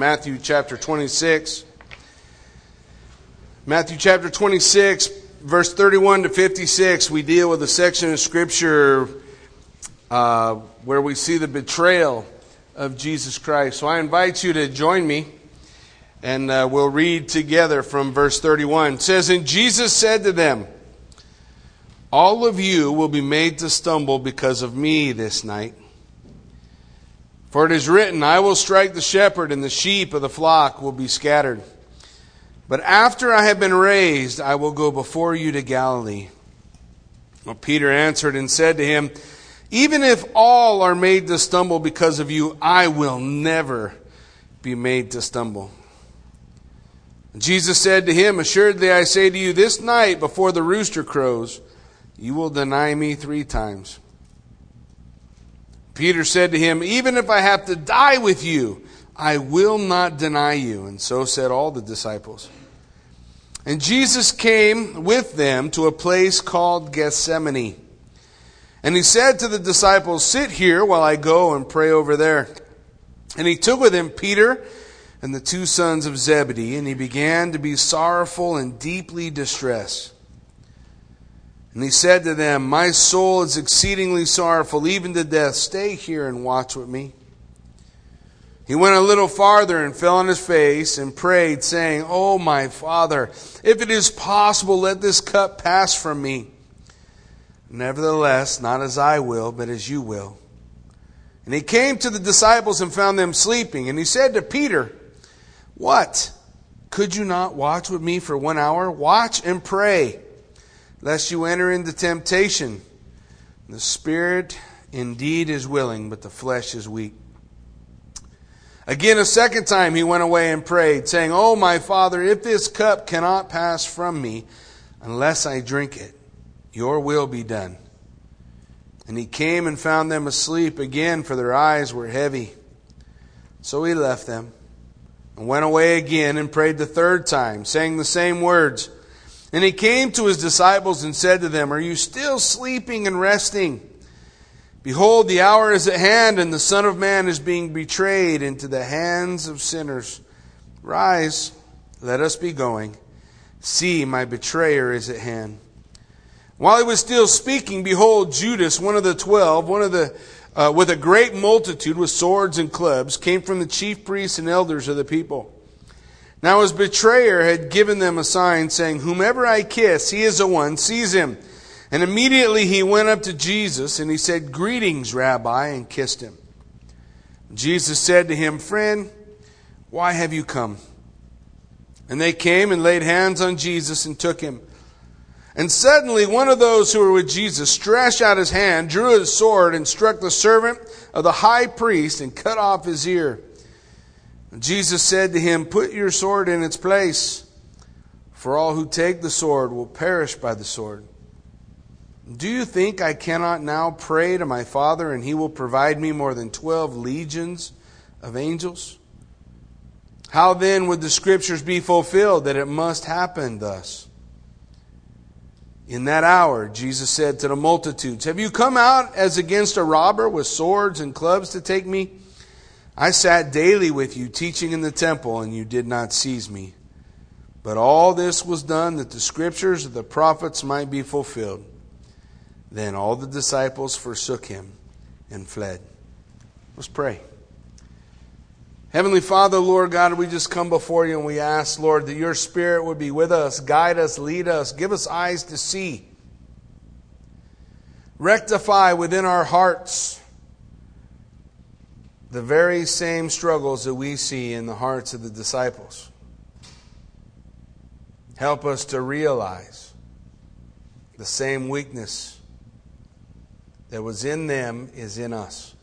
Matthew chapter 26. Matthew chapter 26, verse 31 to 56, we deal with a section of Scripture uh, where we see the betrayal of Jesus Christ. So I invite you to join me and uh, we'll read together from verse 31. It says, And Jesus said to them, All of you will be made to stumble because of me this night. For it is written, I will strike the shepherd, and the sheep of the flock will be scattered. But after I have been raised, I will go before you to Galilee. Well, Peter answered and said to him, Even if all are made to stumble because of you, I will never be made to stumble. Jesus said to him, Assuredly I say to you, this night before the rooster crows, you will deny me three times. Peter said to him, Even if I have to die with you, I will not deny you. And so said all the disciples. And Jesus came with them to a place called Gethsemane. And he said to the disciples, Sit here while I go and pray over there. And he took with him Peter and the two sons of Zebedee, and he began to be sorrowful and deeply distressed. And he said to them, My soul is exceedingly sorrowful, even to death. Stay here and watch with me. He went a little farther and fell on his face and prayed, saying, Oh, my Father, if it is possible, let this cup pass from me. Nevertheless, not as I will, but as you will. And he came to the disciples and found them sleeping. And he said to Peter, What? Could you not watch with me for one hour? Watch and pray lest you enter into temptation. The spirit indeed is willing, but the flesh is weak. Again, a second time he went away and prayed, saying, Oh, my Father, if this cup cannot pass from me unless I drink it, your will be done. And he came and found them asleep again, for their eyes were heavy. So he left them and went away again and prayed the third time, saying the same words. And he came to his disciples and said to them, Are you still sleeping and resting? Behold, the hour is at hand, and the Son of Man is being betrayed into the hands of sinners. Rise, let us be going. See, my betrayer is at hand. While he was still speaking, behold, Judas, one of the twelve, one of the uh, with a great multitude with swords and clubs, came from the chief priests and elders of the people. Now his betrayer had given them a sign saying, Whomever I kiss, he is the one, seize him. And immediately he went up to Jesus and he said, Greetings, Rabbi, and kissed him. Jesus said to him, Friend, why have you come? And they came and laid hands on Jesus and took him. And suddenly one of those who were with Jesus stretched out his hand, drew his sword, and struck the servant of the high priest and cut off his ear. Jesus said to him, Put your sword in its place, for all who take the sword will perish by the sword. Do you think I cannot now pray to my Father, and he will provide me more than twelve legions of angels? How then would the scriptures be fulfilled that it must happen thus? In that hour, Jesus said to the multitudes, Have you come out as against a robber with swords and clubs to take me? I sat daily with you teaching in the temple, and you did not seize me. But all this was done that the scriptures of the prophets might be fulfilled. Then all the disciples forsook him and fled. Let's pray. Heavenly Father, Lord God, we just come before you and we ask, Lord, that your Spirit would be with us, guide us, lead us, give us eyes to see, rectify within our hearts the very same struggles that we see in the hearts of the disciples. Help us to realize the same weakness that was in them is in us.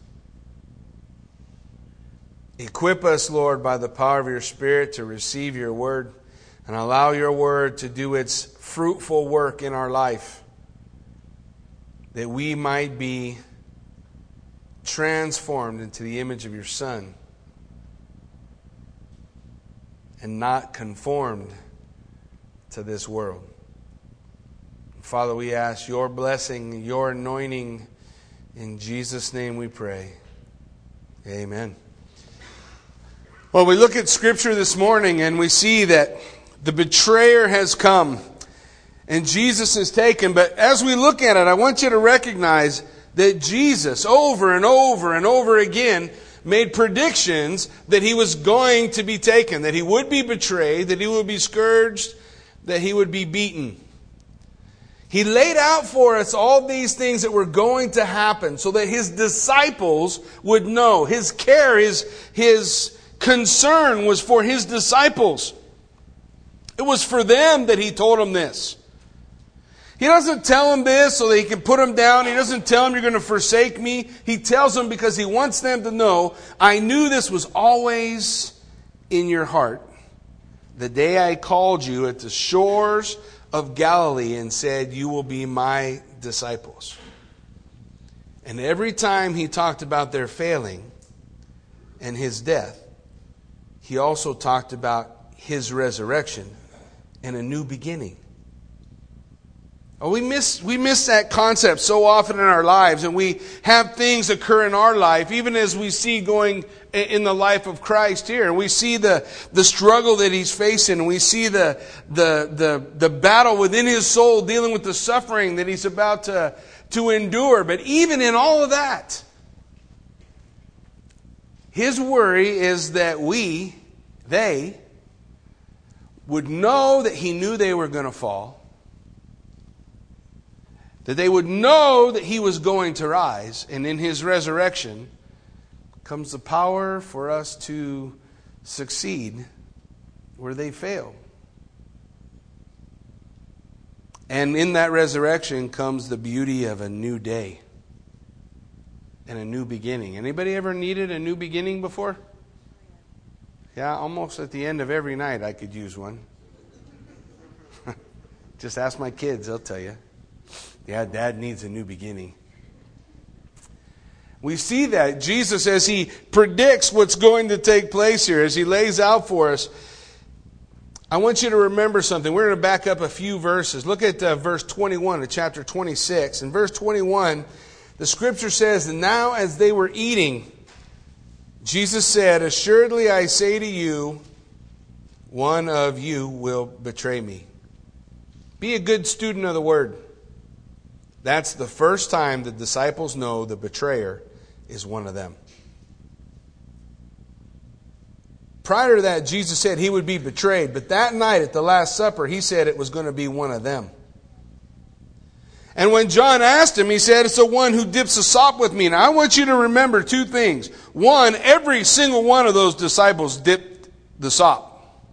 Equip us, Lord, by the power of your Spirit to receive your word and allow your word to do its fruitful work in our life that we might be transformed into the image of your Son and not conformed to this world. Father, we ask your blessing, your anointing. In Jesus' name we pray. Amen. Well, we look at Scripture this morning and we see that the betrayer has come and Jesus is taken. But as we look at it, I want you to recognize that Jesus, over and over and over again, made predictions that he was going to be taken, that he would be betrayed, that he would be scourged, that he would be beaten. He laid out for us all these things that were going to happen so that his disciples would know. His care, his, his concern was for his disciples. It was for them that he told them this. He doesn't tell them this so that he can put them down. He doesn't tell them you're going to forsake me. He tells them because he wants them to know, I knew this was always in your heart. The day I called you at the shores of Galilee and said, You will be my disciples. And every time he talked about their failing and his death, he also talked about his resurrection and a new beginning. We miss, we miss that concept so often in our lives, and we have things occur in our life, even as we see going in the life of Christ here. And we see the, the struggle that he's facing, and we see the, the, the, the battle within his soul dealing with the suffering that he's about to, to endure. But even in all of that, his worry is that we, they, would know that he knew they were going to fall, that they would know that he was going to rise, and in his resurrection comes the power for us to succeed where they fail. And in that resurrection comes the beauty of a new day and a new beginning. Anybody ever needed a new beginning before? Yeah, almost at the end of every night I could use one. Just ask my kids, they'll tell you. Yeah, dad needs a new beginning. We see that Jesus, as he predicts what's going to take place here, as he lays out for us, I want you to remember something. We're going to back up a few verses. Look at uh, verse 21 of chapter 26. In verse 21, the scripture says, And now as they were eating, Jesus said, Assuredly I say to you, one of you will betray me. Be a good student of the word. That's the first time the disciples know the betrayer is one of them. Prior to that, Jesus said he would be betrayed, but that night at the Last Supper, he said it was going to be one of them. And when John asked him, he said, It's the one who dips the sop with me. Now, I want you to remember two things. One, every single one of those disciples dipped the sop.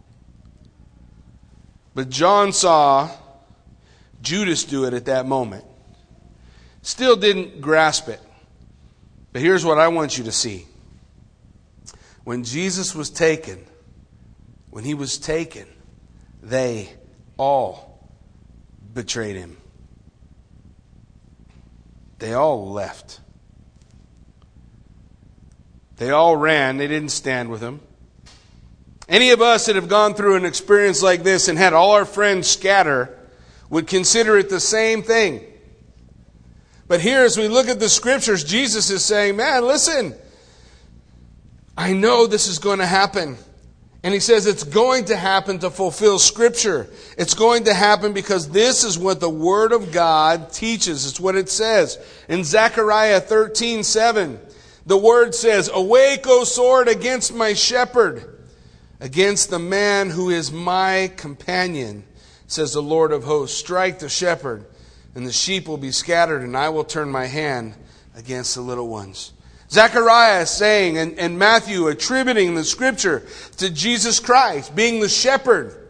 But John saw Judas do it at that moment. Still didn't grasp it. But here's what I want you to see. When Jesus was taken, when he was taken, they all betrayed him. They all left. They all ran. They didn't stand with him. Any of us that have gone through an experience like this and had all our friends scatter would consider it the same thing. But here, as we look at the scriptures, Jesus is saying, Man, listen, I know this is going to happen. And he says it's going to happen to fulfill Scripture. It's going to happen because this is what the Word of God teaches. It's what it says. In Zechariah 13 7, the Word says, Awake, O sword, against my shepherd, against the man who is my companion, says the Lord of hosts. Strike the shepherd, and the sheep will be scattered, and I will turn my hand against the little ones. Zechariah saying, and, and Matthew attributing the scripture to Jesus Christ being the shepherd.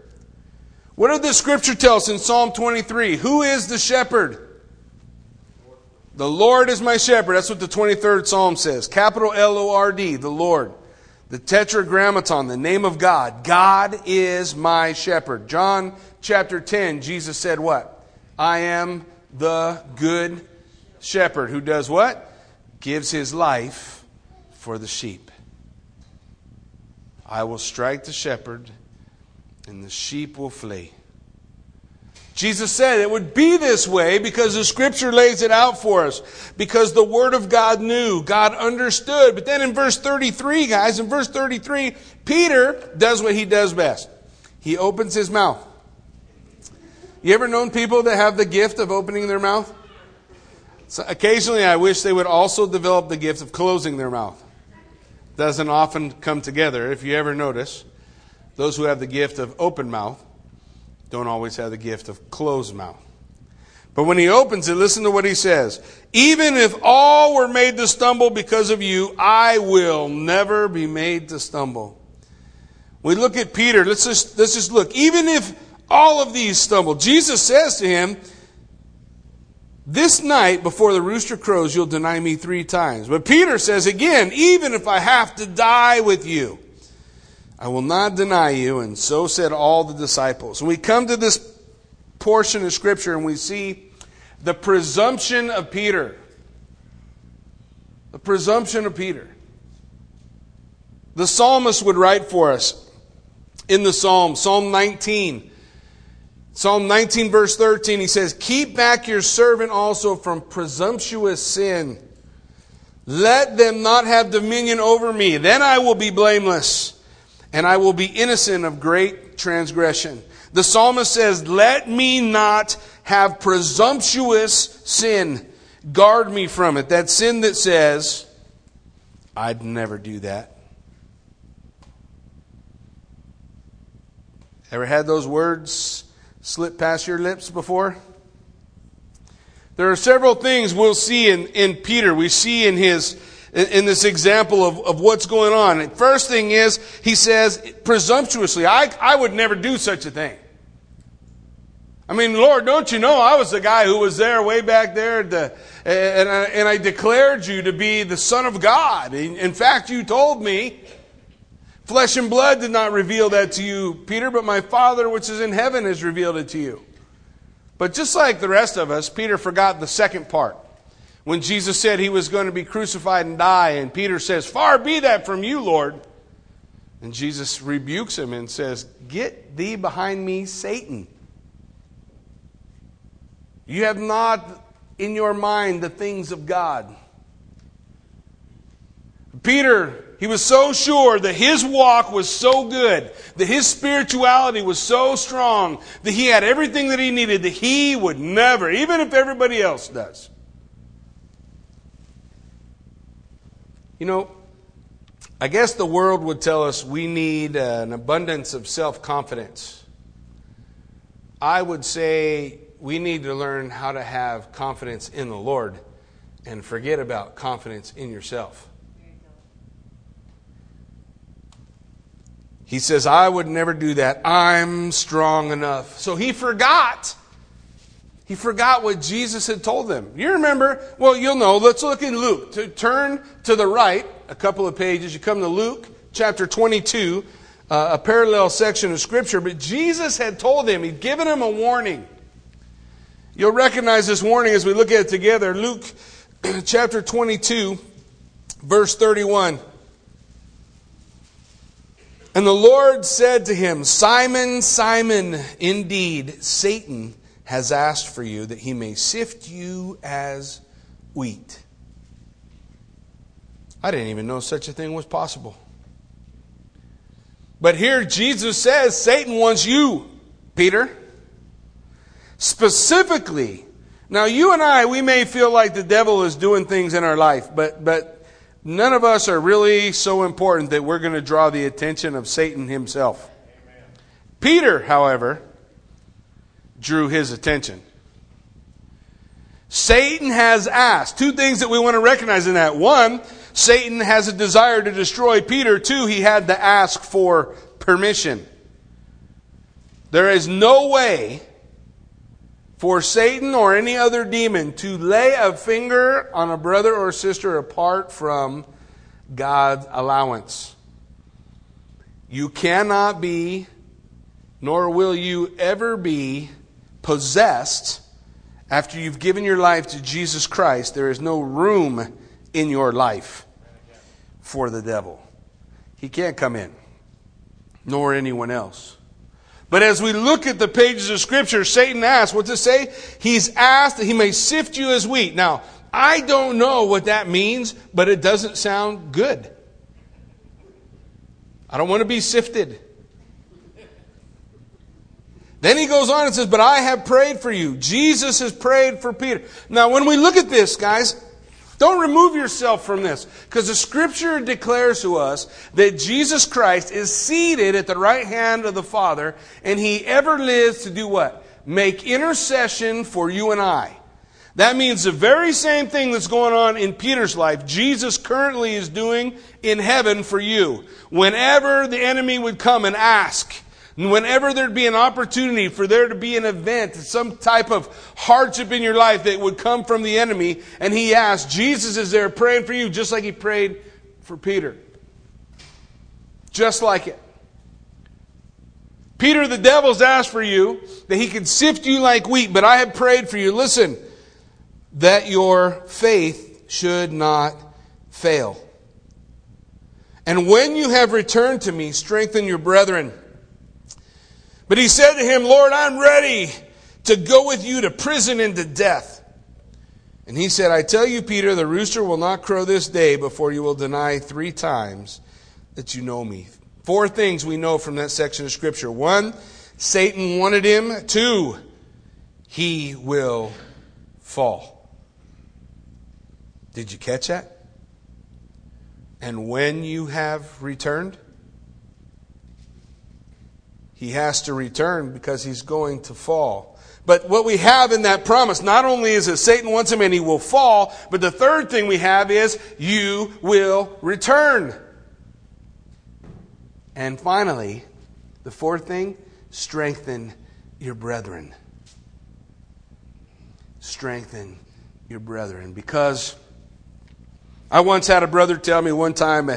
What did the scripture tell us in Psalm 23? Who is the shepherd? The Lord is my shepherd. That's what the 23rd Psalm says. Capital L O R D, the Lord. The Tetragrammaton, the name of God. God is my shepherd. John chapter 10, Jesus said what? I am the good shepherd who does what? gives his life for the sheep. I will strike the shepherd, and the sheep will flee. Jesus said it would be this way because the scripture lays it out for us. Because the word of God knew, God understood. But then in verse 33, guys, in verse 33, Peter does what he does best. He opens his mouth. You ever known people that have the gift of opening their mouth? So occasionally I wish they would also develop the gift of closing their mouth. Doesn't often come together, if you ever notice. Those who have the gift of open mouth don't always have the gift of closed mouth. But when he opens it, listen to what he says. Even if all were made to stumble because of you, I will never be made to stumble. We look at Peter, let's just, let's just look. Even if all of these stumble, Jesus says to him, this night before the rooster crows, you'll deny me three times. But Peter says again, even if I have to die with you, I will not deny you. And so said all the disciples. We come to this portion of Scripture and we see the presumption of Peter. The presumption of Peter. The psalmist would write for us in the psalm, Psalm 19. Psalm 19, verse 13, he says, Keep back your servant also from presumptuous sin. Let them not have dominion over me. Then I will be blameless and I will be innocent of great transgression. The psalmist says, Let me not have presumptuous sin. Guard me from it. That sin that says, I'd never do that. Ever had those words slip past your lips before? There are several things we'll see in, in Peter. We see in his in, in this example of, of what's going on. First thing is, he says presumptuously, I, I would never do such a thing. I mean, Lord, don't you know I was the guy who was there way back there, to, and, I, and I declared you to be the Son of God. In fact, you told me, flesh and blood did not reveal that to you, Peter, but my Father which is in heaven has revealed it to you. But just like the rest of us, Peter forgot the second part. When Jesus said he was going to be crucified and die, and Peter says, Far be that from you, Lord. And Jesus rebukes him and says, Get thee behind me, Satan. You have not in your mind the things of God. Peter, he was so sure that his walk was so good, that his spirituality was so strong, that he had everything that he needed, that he would never, even if everybody else does, You know, I guess the world would tell us we need an abundance of self confidence. I would say we need to learn how to have confidence in the Lord and forget about confidence in yourself. He says, I would never do that. I'm strong enough. So he forgot he forgot what Jesus had told them. You remember? Well, you'll know. Let's look in Luke. To turn to the right a couple of pages, you come to Luke chapter 22, uh, a parallel section of Scripture. But Jesus had told them, he'd given them a warning. You'll recognize this warning as we look at it together. Luke chapter 22, verse 31. And the Lord said to him, Simon, Simon, indeed, Satan has asked for you that he may sift you as wheat. I didn't even know such a thing was possible. But here Jesus says Satan wants you, Peter. Specifically. Now you and I, we may feel like the devil is doing things in our life, but, but none of us are really so important that we're going to draw the attention of Satan himself. Amen. Peter, however, drew his attention. Satan has asked. Two things that we want to recognize in that. One, Satan has a desire to destroy Peter. Two, he had to ask for permission. There is no way for Satan or any other demon to lay a finger on a brother or sister apart from God's allowance. You cannot be, nor will you ever be, possessed after you've given your life to Jesus Christ, there is no room in your life for the devil. He can't come in, nor anyone else. But as we look at the pages of Scripture, Satan asks, what's it say? He's asked that he may sift you as wheat. Now, I don't know what that means, but it doesn't sound good. I don't want to be sifted. Then he goes on and says, But I have prayed for you. Jesus has prayed for Peter. Now, when we look at this, guys, don't remove yourself from this. Because the scripture declares to us that Jesus Christ is seated at the right hand of the Father, and he ever lives to do what? Make intercession for you and I. That means the very same thing that's going on in Peter's life, Jesus currently is doing in heaven for you. Whenever the enemy would come and ask, Whenever there'd be an opportunity for there to be an event, some type of hardship in your life that would come from the enemy, and he asked, Jesus is there praying for you, just like he prayed for Peter. Just like it. Peter, the devil's asked for you that he could sift you like wheat, but I have prayed for you. Listen, that your faith should not fail. And when you have returned to me, strengthen your brethren. But he said to him, Lord, I'm ready to go with you to prison and to death. And he said, I tell you, Peter, the rooster will not crow this day before you will deny three times that you know me. Four things we know from that section of Scripture. One, Satan wanted him. Two, he will fall. Did you catch that? And when you have returned, he has to return because he's going to fall. But what we have in that promise, not only is that Satan wants him and he will fall, but the third thing we have is you will return. And finally, the fourth thing, strengthen your brethren. Strengthen your brethren. Because I once had a brother tell me one time,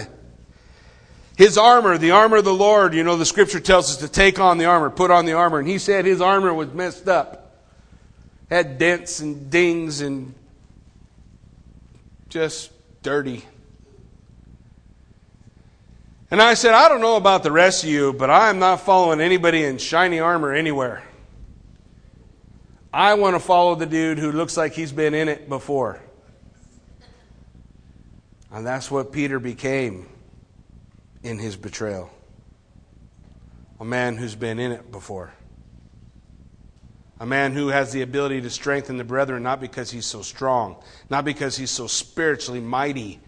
his armor, the armor of the Lord, you know, the scripture tells us to take on the armor, put on the armor. And he said his armor was messed up. Had dents and dings and just dirty. And I said, I don't know about the rest of you, but I am not following anybody in shiny armor anywhere. I want to follow the dude who looks like he's been in it before. And that's what Peter became in his betrayal. A man who's been in it before. A man who has the ability to strengthen the brethren, not because he's so strong, not because he's so spiritually mighty,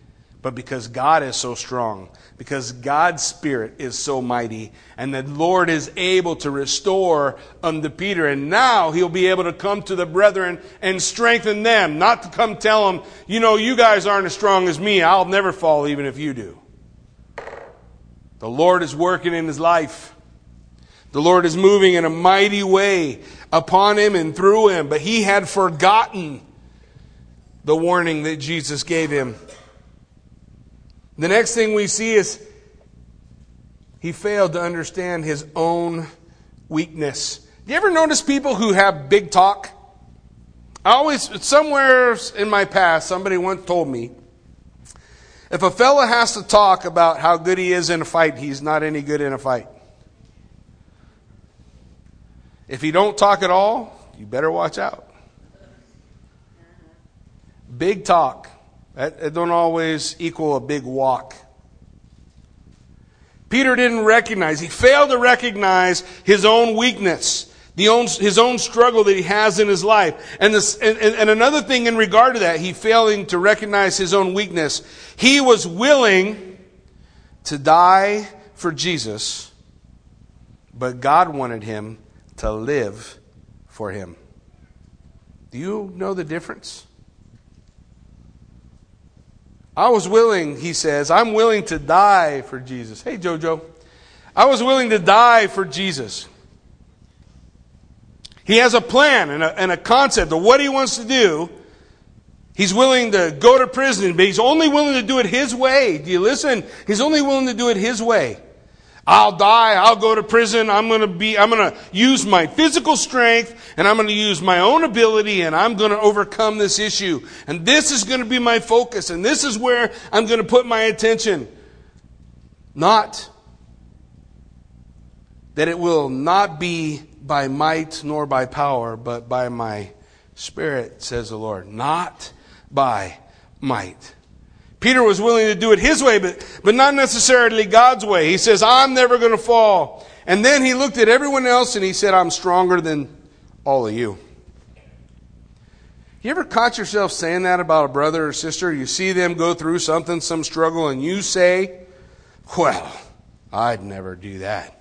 but because God is so strong, because God's Spirit is so mighty, and the Lord is able to restore unto Peter. And now he'll be able to come to the brethren and strengthen them, not to come tell them, you know, you guys aren't as strong as me. I'll never fall even if you do. The Lord is working in his life. The Lord is moving in a mighty way upon him and through him, but he had forgotten the warning that Jesus gave him. The next thing we see is he failed to understand his own weakness. Do you ever notice people who have big talk? I always, somewhere in my past, somebody once told me if a fella has to talk about how good he is in a fight, he's not any good in a fight. If he don't talk at all, you better watch out. Big talk. Don't always equal a big walk. Peter didn't recognize, he failed to recognize his own weakness own, his own struggle that he has in his life. And, this, and, and another thing in regard to that, he failing to recognize his own weakness. He was willing to die for Jesus, but God wanted him to live for him. Do you know the difference? I was willing, he says, I'm willing to die for Jesus. Hey, Jojo. I was willing to die for Jesus. He has a plan and a, and a concept of what he wants to do. He's willing to go to prison, but he's only willing to do it his way. Do you listen? He's only willing to do it his way. I'll die. I'll go to prison. I'm going to be, I'm going to use my physical strength and I'm going to use my own ability and I'm going to overcome this issue. And this is going to be my focus and this is where I'm going to put my attention. Not that it will not be by might nor by power, but by my spirit, says the Lord. Not by might. Peter was willing to do it his way, but, but not necessarily God's way. He says, I'm never going to fall. And then he looked at everyone else and he said, I'm stronger than all of you. You ever caught yourself saying that about a brother or sister? You see them go through something, some struggle, and you say, Well, I'd never do that.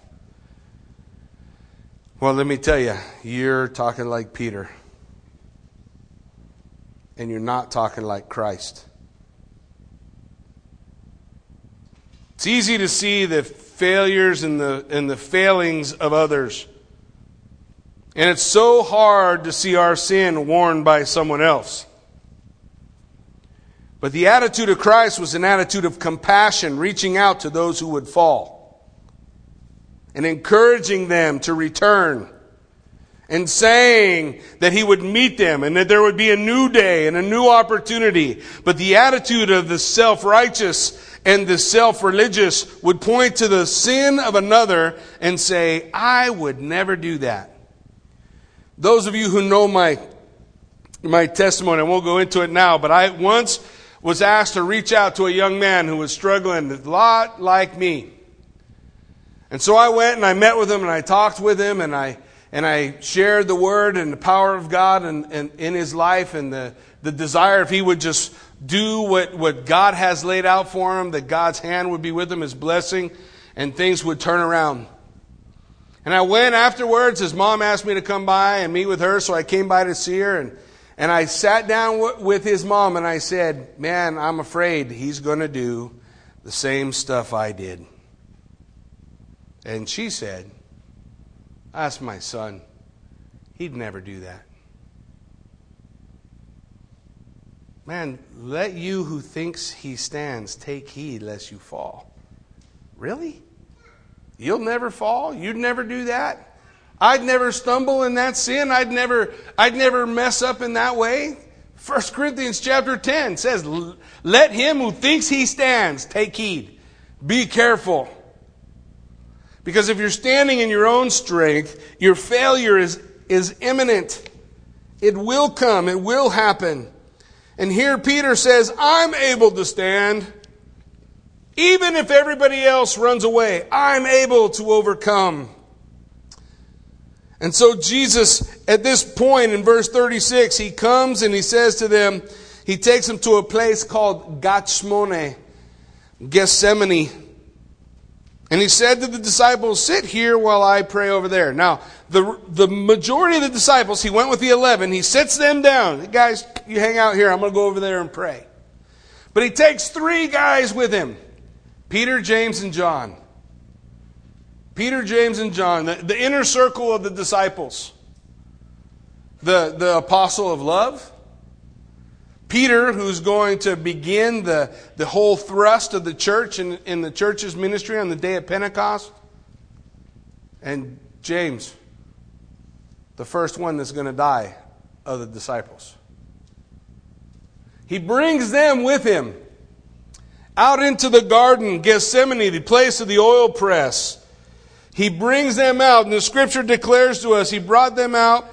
Well, let me tell you, you're talking like Peter. And you're not talking like Christ. It's easy to see the failures and the, and the failings of others. And it's so hard to see our sin worn by someone else. But the attitude of Christ was an attitude of compassion, reaching out to those who would fall and encouraging them to return and saying that he would meet them and that there would be a new day and a new opportunity. But the attitude of the self-righteous and the self-religious would point to the sin of another and say, I would never do that. Those of you who know my, my testimony, I won't go into it now, but I once was asked to reach out to a young man who was struggling a lot like me. And so I went and I met with him and I talked with him and I, and I shared the word and the power of God and, and in his life and the, the desire if he would just do what, what God has laid out for him, that God's hand would be with him, his blessing, and things would turn around. And I went afterwards. His mom asked me to come by and meet with her, so I came by to see her. And, and I sat down w- with his mom and I said, Man, I'm afraid he's going to do the same stuff I did. And she said, That's my son. He'd never do that. Man, let you who thinks he stands take heed lest you fall. Really? You'll never fall. You'd never do that. I'd never stumble in that sin. I'd never, I'd never mess up in that way. 1 Corinthians chapter 10 says, Let him who thinks he stands take heed. Be careful. Because if you're standing in your own strength, your failure is, is imminent. It will come. It will happen. And here Peter says, I'm able to stand. Even if everybody else runs away, I'm able to overcome. And so Jesus, at this point in verse 36, he comes and he says to them, he takes them to a place called Gachmone, Gethsemane. And he said to the disciples, sit here while I pray over there. Now, the, the majority of the disciples, he went with the 11, he sits them down. Guys, you hang out here. I'm going to go over there and pray. But he takes three guys with him. Peter, James, and John. Peter, James, and John, the, the inner circle of the disciples. The, the apostle of love. Peter, who's going to begin the, the whole thrust of the church in, in the church's ministry on the day of Pentecost. And James, the first one that's going to die of the disciples. He brings them with him out into the garden, Gethsemane, the place of the oil press. He brings them out, and the scripture declares to us, He brought them out,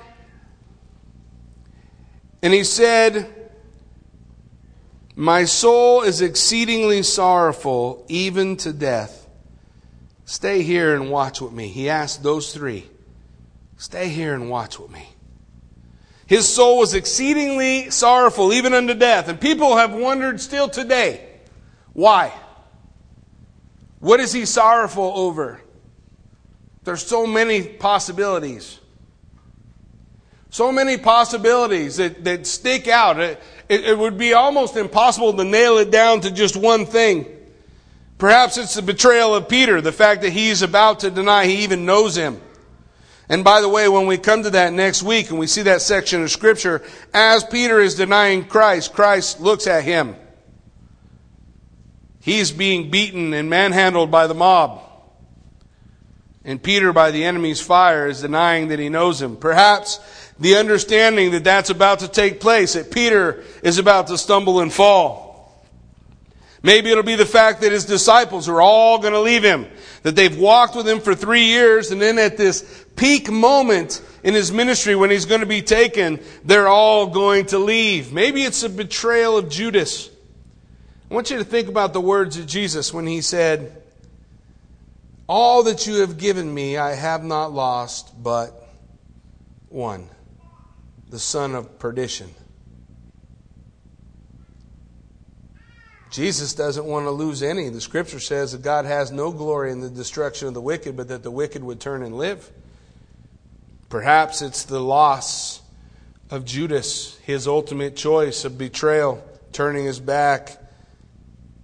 and He said, My soul is exceedingly sorrowful, even to death. Stay here and watch with me. He asked those three, Stay here and watch with me. His soul was exceedingly sorrowful, even unto death. And people have wondered still today why? What is he sorrowful over? There's so many possibilities. So many possibilities that, that stick out. Uh, It, it, would be almost impossible to nail it down to just one thing. Perhaps it's the betrayal of Peter, the fact that he's about to deny he even knows him. And by the way, when we come to that next week and we see that section of scripture, as Peter is denying Christ, Christ looks at him He's being beaten and manhandled by the mob. And Peter, by the enemy's fire, is denying that he knows him. Perhaps the understanding that that's about to take place, that Peter is about to stumble and fall. Maybe it'll be the fact that his disciples are all going to leave him, that they've walked with him for three years, and then at this peak moment in his ministry when he's going to be taken, they're all going to leave. Maybe it's a betrayal of Judas. I want you to think about the words of Jesus when he said, All that you have given me I have not lost, but one, the son of perdition. Jesus doesn't want to lose any. The scripture says that God has no glory in the destruction of the wicked, but that the wicked would turn and live. Perhaps it's the loss of Judas, his ultimate choice of betrayal, turning his back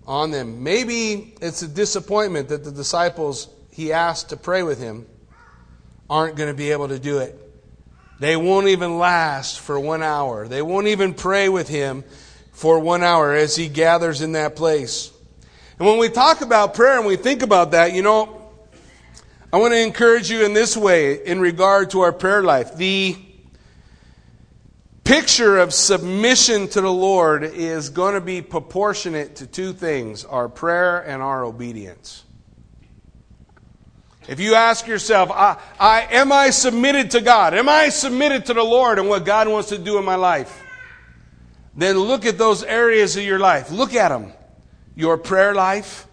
on them. Maybe it's a disappointment that the disciples he asked to pray with him aren't going to be able to do it. They won't even last for one hour. They won't even pray with him for one hour as he gathers in that place. And when we talk about prayer and we think about that, you know, I want to encourage you in this way in regard to our prayer life. The picture of submission to the Lord is going to be proportionate to two things our prayer and our obedience. If you ask yourself, I, I, Am I submitted to God? Am I submitted to the Lord and what God wants to do in my life? then look at those areas of your life. Look at them your prayer life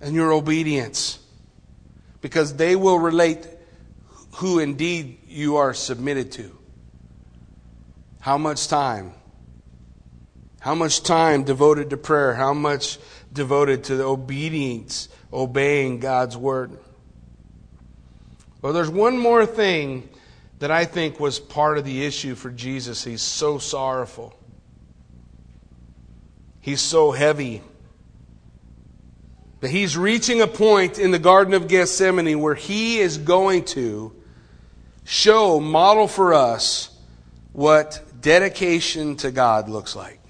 and your obedience. Because they will relate who indeed you are submitted to. How much time? How much time devoted to prayer? How much devoted to the obedience, obeying God's word? Well, there's one more thing that I think was part of the issue for Jesus. He's so sorrowful. He's so heavy. But he's reaching a point in the Garden of Gethsemane where he is going to show, model for us what dedication to God looks like.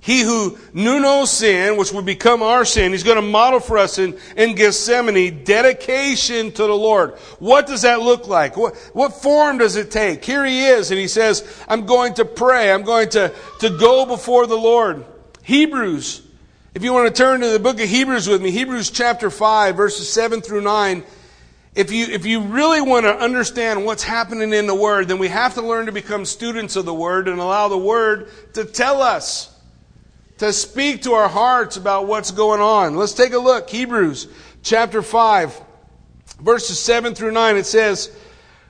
He who knew no sin, which would become our sin, he's going to model for us in, in Gethsemane dedication to the Lord. What does that look like? What, what form does it take? Here he is, and he says, I'm going to pray. I'm going to, to go before the Lord. Hebrews, if you want to turn to the book of Hebrews with me, Hebrews chapter 5, verses 7 through 9. If you, if you really want to understand what's happening in the Word, then we have to learn to become students of the Word and allow the Word to tell us to speak to our hearts about what's going on. Let's take a look. Hebrews chapter 5, verses 7 through 9. It says,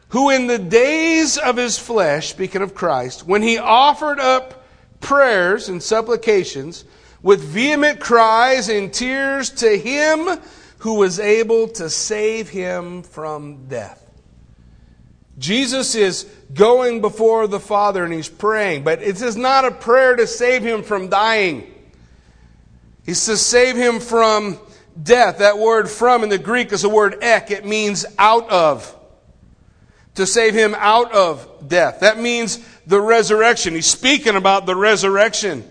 Who in the days of his flesh, speaking of Christ, when he offered up prayers and supplications with vehement cries and tears to him who was able to save him from death. Jesus is going before the Father and he's praying, but it is not a prayer to save him from dying. He's to save him from death. That word from in the Greek is a word ek. It means out of. To save him out of death. That means the resurrection. He's speaking about the resurrection.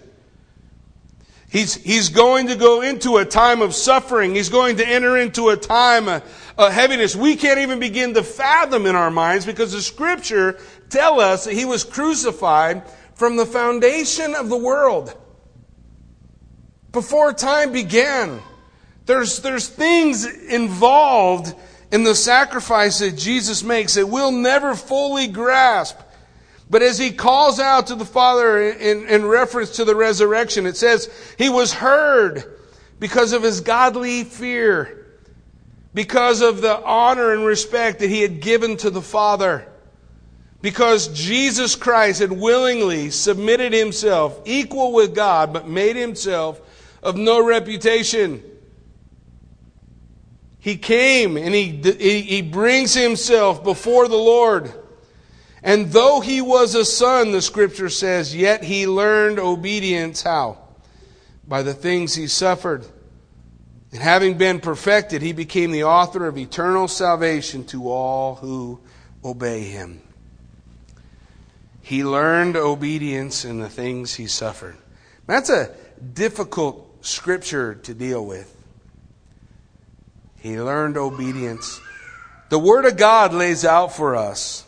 He's, he's going to go into a time of suffering. He's going to enter into a time uh, of heaviness we can't even begin to fathom in our minds because the scripture tell us that he was crucified from the foundation of the world. Before time began. There's, there's things involved in the sacrifice that Jesus makes that we'll never fully grasp. But as he calls out to the Father in, in reference to the resurrection, it says he was heard because of his godly fear, because of the honor and respect that he had given to the Father, because Jesus Christ had willingly submitted himself, equal with God, but made himself of no reputation. He came and he, he brings himself before the Lord. And though he was a son, the scripture says, yet he learned obedience how? By the things he suffered. And having been perfected, he became the author of eternal salvation to all who obey him. He learned obedience in the things he suffered. That's a difficult scripture to deal with. He learned obedience. The Word of God lays out for us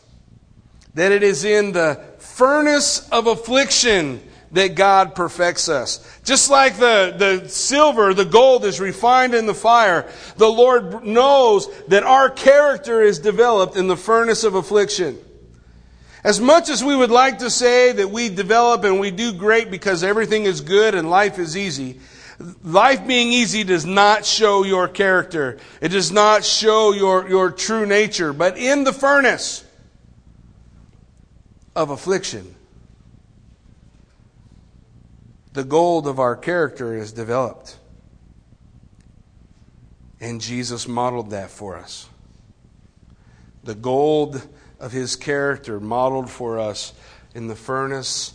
that it is in the furnace of affliction that God perfects us. Just like the, the silver, the gold is refined in the fire, the Lord knows that our character is developed in the furnace of affliction. As much as we would like to say that we develop and we do great because everything is good and life is easy, life being easy does not show your character. It does not show your, your true nature. But in the furnace of affliction, the gold of our character is developed. And Jesus modeled that for us. The gold of his character modeled for us in the furnace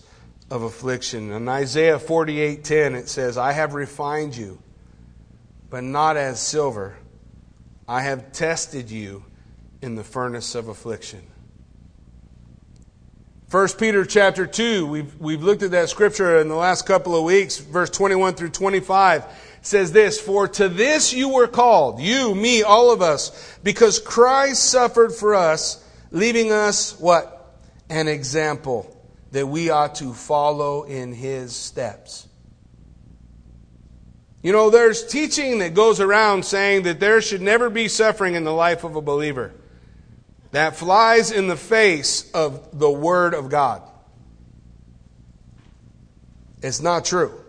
of affliction. In Isaiah 48:10 it says, "I have refined you, but not as silver. I have tested you in the furnace of affliction." 1 Peter chapter 2, we've, we've looked at that scripture in the last couple of weeks, verse 21 through 25 says this, For to this you were called, you, me, all of us, because Christ suffered for us, leaving us what? An example that we ought to follow in his steps. You know, there's teaching that goes around saying that there should never be suffering in the life of a believer that flies in the face of the Word of God. It's not true.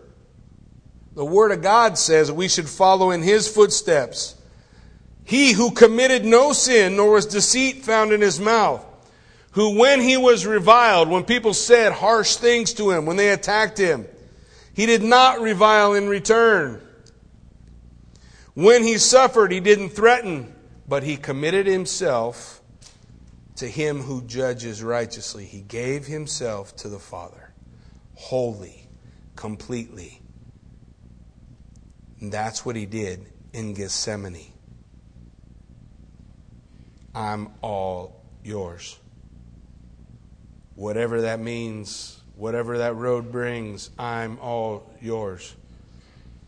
The Word of God says we should follow in His footsteps. He who committed no sin, nor was deceit found in his mouth, who when he was reviled, when people said harsh things to him, when they attacked him, he did not revile in return. When he suffered, he didn't threaten, but he committed himself to him who judges righteously. He gave himself to the Father, wholly, completely. And that's what he did in Gethsemane. I'm all yours. Whatever that means, whatever that road brings, I'm all yours.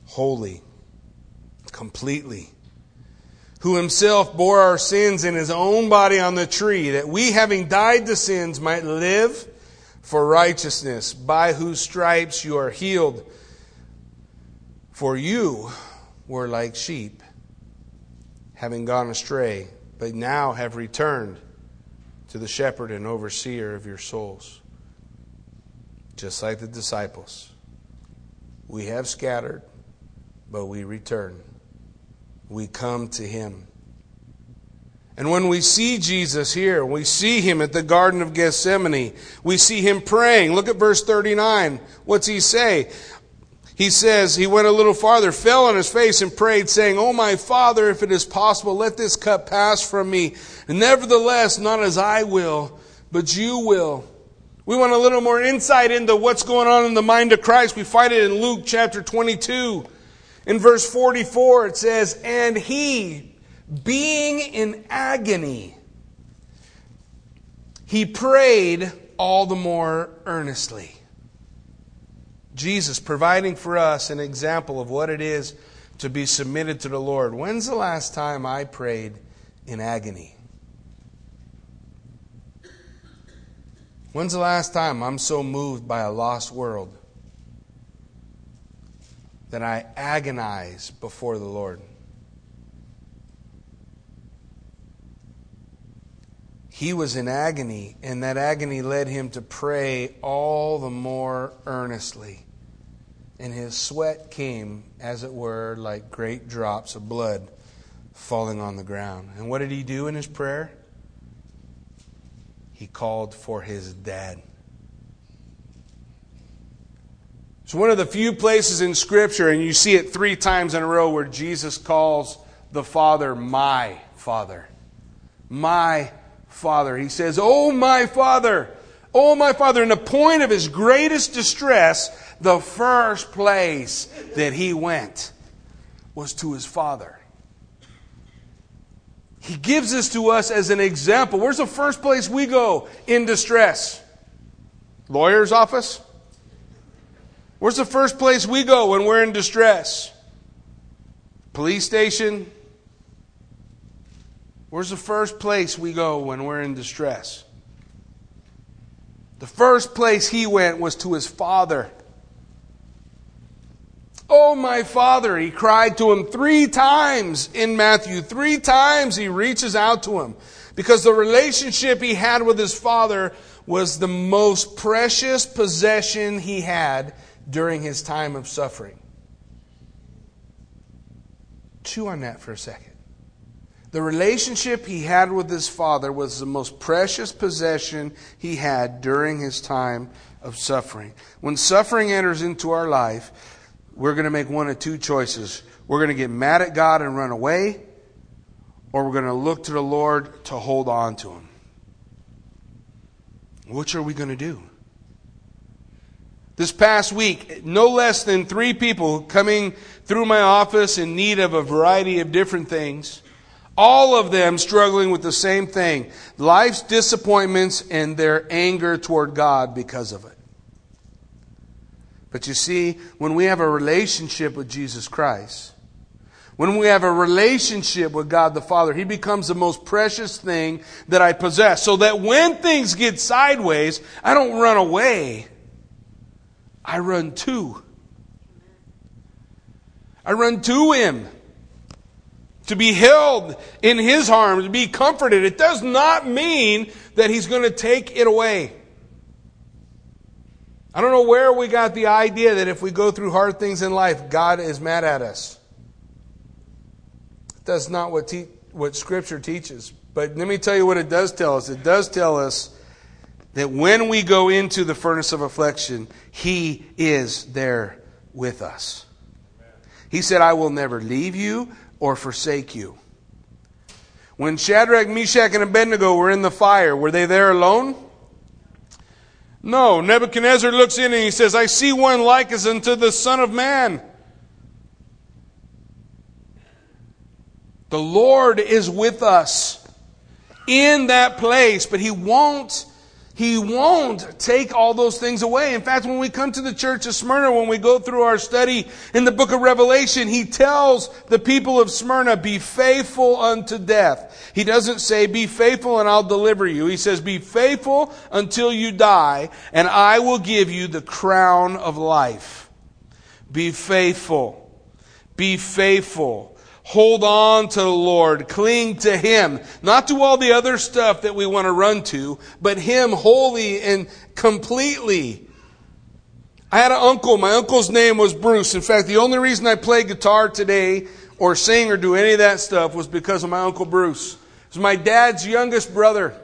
Wholly, completely who himself bore our sins in his own body on the tree, that we, having died to sins, might live for righteousness, by whose stripes you are healed. For you were like sheep, having gone astray, but now have returned to the shepherd and overseer of your souls. Just like the disciples, we have scattered, but we return we come to him. And when we see Jesus here, we see him at the Garden of Gethsemane, we see him praying. Look at verse 39. What's he say? He says, he went a little farther, fell on his face and prayed, saying, Oh my Father, if it is possible, let this cup pass from me. And nevertheless, not as I will, but you will. We want a little more insight into what's going on in the mind of Christ. We find it in Luke chapter 22. In verse 44, it says, And he, being in agony, he prayed all the more earnestly. Jesus providing for us an example of what it is to be submitted to the Lord. When's the last time I prayed in agony? When's the last time I'm so moved by a lost world that I agonize before the Lord. He was in agony, and that agony led him to pray all the more earnestly. And his sweat came, as it were, like great drops of blood falling on the ground. And what did he do in his prayer? He called for his dad. It's one of the few places in Scripture, and you see it three times in a row, where Jesus calls the Father my Father. My Father. He says, Oh, my Father. Oh, my Father. In the point of his greatest distress, the first place that he went was to his Father. He gives this to us as an example. Where's the first place we go in distress? Lawyer's office? Where's the first place we go when we're in distress? Police station? Where's the first place we go when we're in distress? The first place he went was to his father. Oh, my Father, he cried to him three times in Matthew. Three times he reaches out to him because the relationship he had with his Father was the most precious possession he had during his time of suffering. Chew on that for a second. The relationship he had with his father was the most precious possession he had during his time of suffering. When suffering enters into our life, we're going to make one of two choices. We're going to get mad at God and run away, or we're going to look to the Lord to hold on to Him. Which are we going to do? This past week, no less than three people coming through my office in need of a variety of different things, all of them struggling with the same thing life's disappointments and their anger toward God because of it. But you see, when we have a relationship with Jesus Christ, when we have a relationship with God the Father, He becomes the most precious thing that I possess. So that when things get sideways, I don't run away. I run to. I run to Him. To be held in His arms, to be comforted. It does not mean that He's going to take it away. I don't know where we got the idea that if we go through hard things in life, God is mad at us. That's not what, te- what Scripture teaches. But let me tell you what it does tell us. It does tell us that when we go into the furnace of affliction, He is there with us. He said, I will never leave you or forsake you. When Shadrach, Meshach, and Abednego were in the fire, were they there alone? No, Nebuchadnezzar looks in and he says, I see one like as unto the Son of Man. The Lord is with us in that place, but He won't he won't take all those things away. In fact, when we come to the church of Smyrna, when we go through our study in the book of Revelation, he tells the people of Smyrna, be faithful unto death. He doesn't say, be faithful and I'll deliver you. He says, be faithful until you die and I will give you the crown of life. Be faithful. Be faithful. Hold on to the Lord. Cling to Him. Not to all the other stuff that we want to run to, but Him wholly and completely. I had an uncle. My uncle's name was Bruce. In fact, the only reason I play guitar today or sing or do any of that stuff was because of my uncle Bruce. He's my dad's youngest brother.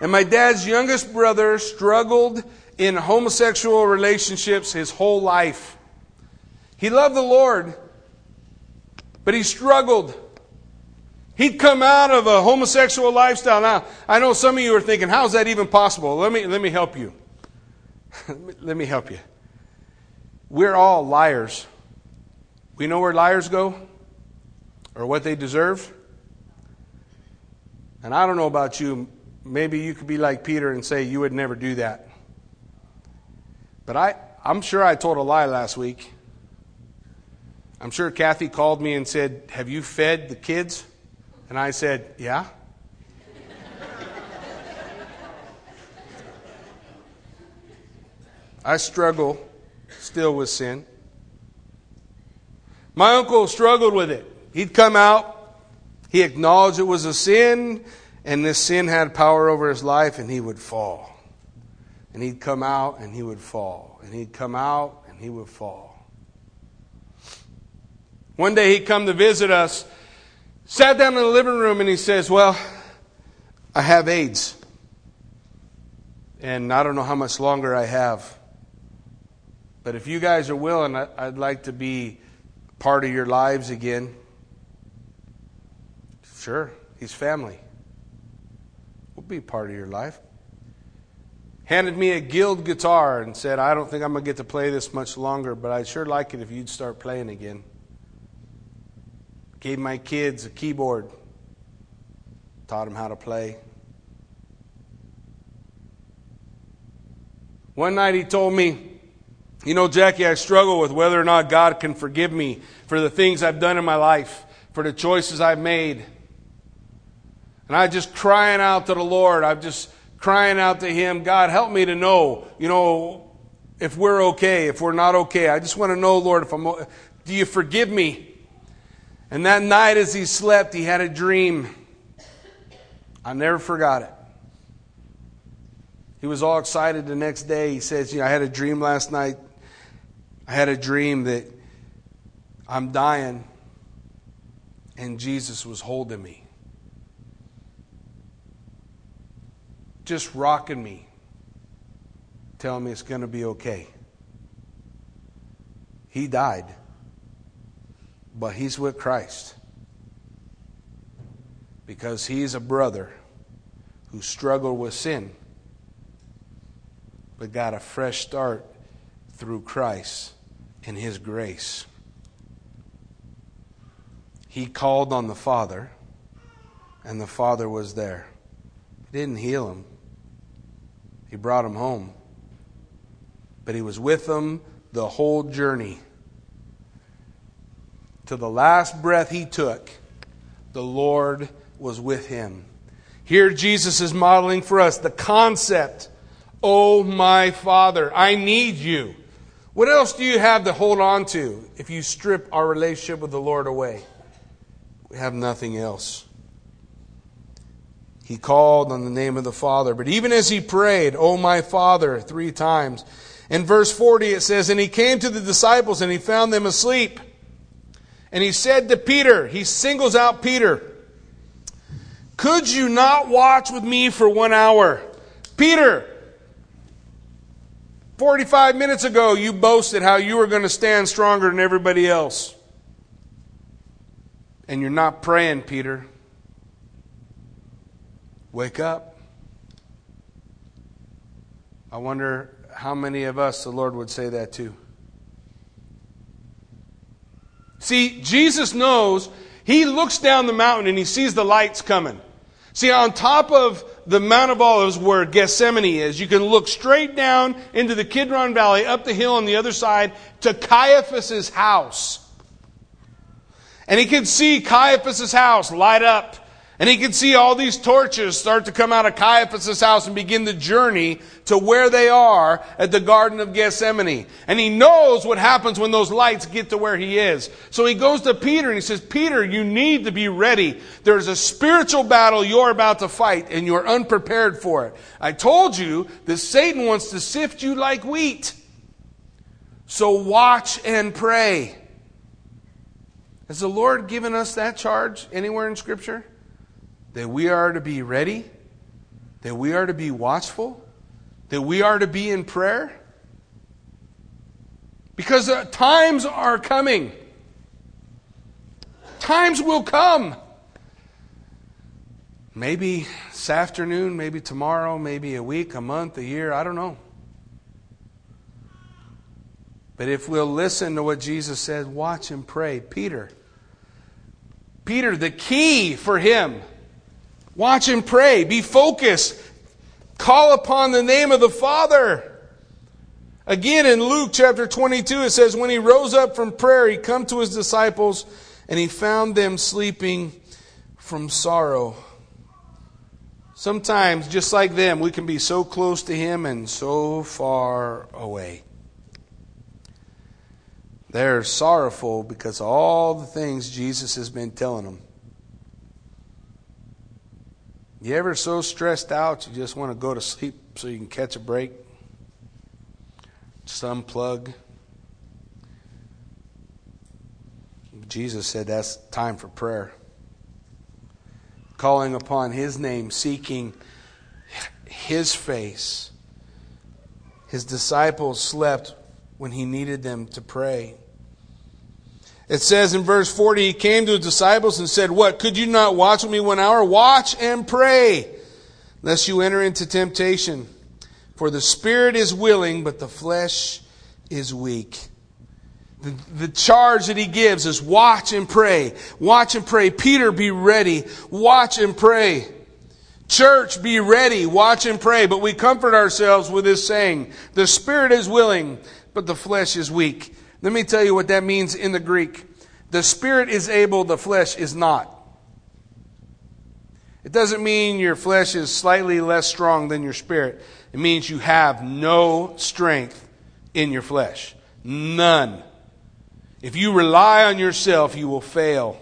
And my dad's youngest brother struggled in homosexual relationships his whole life. He loved the Lord, but he struggled. He'd come out of a homosexual lifestyle. Now, I know some of you are thinking, how is that even possible? Let me, let me help you. let me help you. We're all liars. We know where liars go or what they deserve. And I don't know about you. Maybe you could be like Peter and say you would never do that. But I, I'm sure I told a lie last week. I'm sure Kathy called me and said, Have you fed the kids? And I said, Yeah. I struggle still with sin. My uncle struggled with it. He'd come out, he acknowledged it was a sin, and this sin had power over his life, and he would fall. And he'd come out and he would fall. And he'd come out and he would fall. One day he come to visit us, sat down in the living room, and he says, Well, I have AIDS. And I don't know how much longer I have. But if you guys are willing, I'd like to be part of your lives again. Sure, he's family. We'll be part of your life. Handed me a Guild guitar and said, I don't think I'm going to get to play this much longer, but I'd sure like it if you'd start playing again. Gave my kids a keyboard, taught them how to play. One night he told me, You know, Jackie, I struggle with whether or not God can forgive me for the things I've done in my life, for the choices I've made. And I just crying out to the Lord. I'm just crying out to Him, God, help me to know, you know, if we're okay, if we're not okay. I just want to know, Lord, if I'm, do you forgive me? And that night as he slept, he had a dream. I never forgot it. He was all excited the next day. He says, you know, I had a dream last night. I had a dream that I'm dying and Jesus was holding me. Just rocking me, telling me it's going to be okay. He died, but he's with Christ because he's a brother who struggled with sin but got a fresh start through Christ and his grace. He called on the Father, and the Father was there. He didn't heal him, he brought him home. But he was with them the whole journey. To the last breath he took, the Lord was with him. Here, Jesus is modeling for us the concept Oh, my Father, I need you. What else do you have to hold on to if you strip our relationship with the Lord away? We have nothing else. He called on the name of the Father. But even as he prayed, Oh, my Father, three times, in verse 40 it says, And he came to the disciples and he found them asleep. And he said to Peter, he singles out Peter, Could you not watch with me for one hour? Peter, 45 minutes ago, you boasted how you were going to stand stronger than everybody else. And you're not praying, Peter. Wake up. I wonder how many of us the Lord would say that to. See, Jesus knows, he looks down the mountain and he sees the lights coming. See, on top of the Mount of Olives where Gethsemane is, you can look straight down into the Kidron Valley, up the hill on the other side to Caiaphas's house. And he can see Caiaphas's house light up and he can see all these torches start to come out of Caiaphas' house and begin the journey to where they are at the Garden of Gethsemane. And he knows what happens when those lights get to where he is. So he goes to Peter and he says, Peter, you need to be ready. There's a spiritual battle you're about to fight and you're unprepared for it. I told you that Satan wants to sift you like wheat. So watch and pray. Has the Lord given us that charge anywhere in Scripture? That we are to be ready, that we are to be watchful, that we are to be in prayer? Because uh, times are coming. Times will come. Maybe this afternoon, maybe tomorrow, maybe a week, a month, a year, I don't know. But if we'll listen to what Jesus said, watch and pray. Peter. Peter, the key for him Watch and pray. Be focused. Call upon the name of the Father. Again, in Luke chapter 22, it says, When he rose up from prayer, he come to his disciples, and he found them sleeping from sorrow. Sometimes, just like them, we can be so close to him and so far away. They're sorrowful because all the things Jesus has been telling them. You ever so stressed out you just want to go to sleep so you can catch a break? Just unplug. Jesus said that's time for prayer. Calling upon His name, seeking His face. His disciples slept when He needed them to pray. It says in verse 40, he came to his disciples and said, What? Could you not watch with me one hour? Watch and pray, lest you enter into temptation. For the spirit is willing, but the flesh is weak. The, the charge that he gives is watch and pray. Watch and pray. Peter, be ready. Watch and pray. Church, be ready. Watch and pray. But we comfort ourselves with this saying, the spirit is willing, but the flesh is weak. Let me tell you what that means in the Greek. The spirit is able, the flesh is not. It doesn't mean your flesh is slightly less strong than your spirit. It means you have no strength in your flesh. None. If you rely on yourself, you will fail.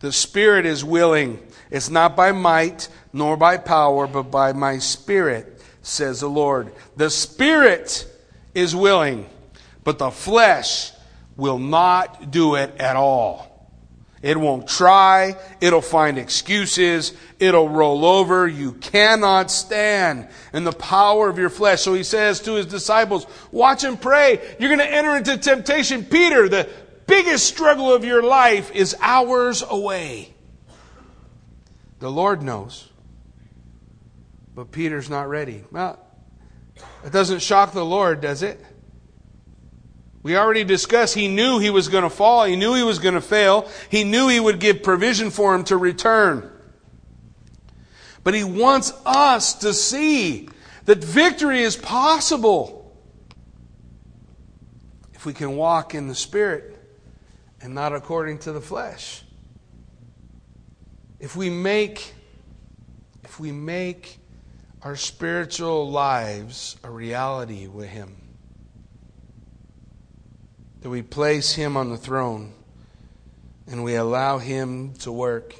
The Spirit is willing. It's not by might nor by power, but by my Spirit, says the Lord. The Spirit is willing, but the flesh will not do it at all. It won't try. It'll find excuses. It'll roll over. You cannot stand in the power of your flesh. So he says to his disciples, watch and pray. You're going to enter into temptation. Peter, the biggest struggle of your life is hours away. The Lord knows. But Peter's not ready. Well, it doesn't shock the Lord, does it? We already discussed he knew he was going to fall. He knew he was going to fail. He knew he would give provision for him to return. But he wants us to see that victory is possible if we can walk in the Spirit and not according to the flesh. If we make if we make our spiritual lives a reality with him that we place him on the throne and we allow him to work.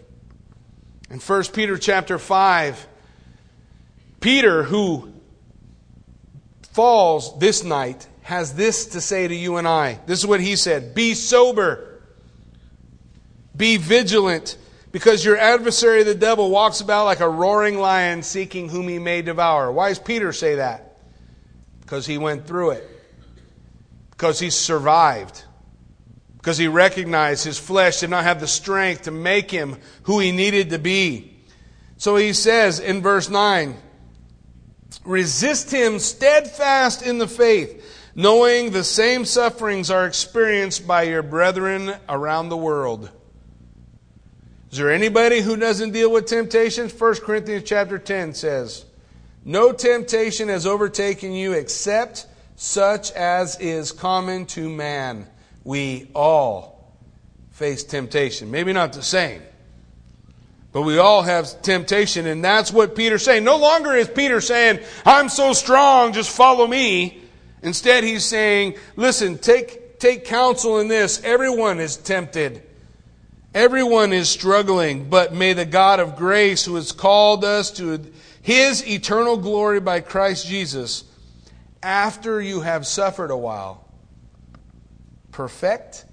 In 1 Peter chapter 5, Peter, who falls this night, has this to say to you and I. This is what he said Be sober, be vigilant, because your adversary, the devil, walks about like a roaring lion seeking whom he may devour. Why does Peter say that? Because he went through it because he survived. Because he recognized his flesh did not have the strength to make him who he needed to be. So he says in verse 9, resist him steadfast in the faith, knowing the same sufferings are experienced by your brethren around the world. Is there anybody who doesn't deal with temptations? 1 Corinthians chapter 10 says, No temptation has overtaken you except such as is common to man. We all face temptation. Maybe not the same, but we all have temptation, and that's what Peter's saying. No longer is Peter saying, I'm so strong, just follow me. Instead, he's saying, listen, take, take counsel in this. Everyone is tempted. Everyone is struggling, but may the God of grace, who has called us to his eternal glory by Christ Jesus, after you have suffered a while, perfect,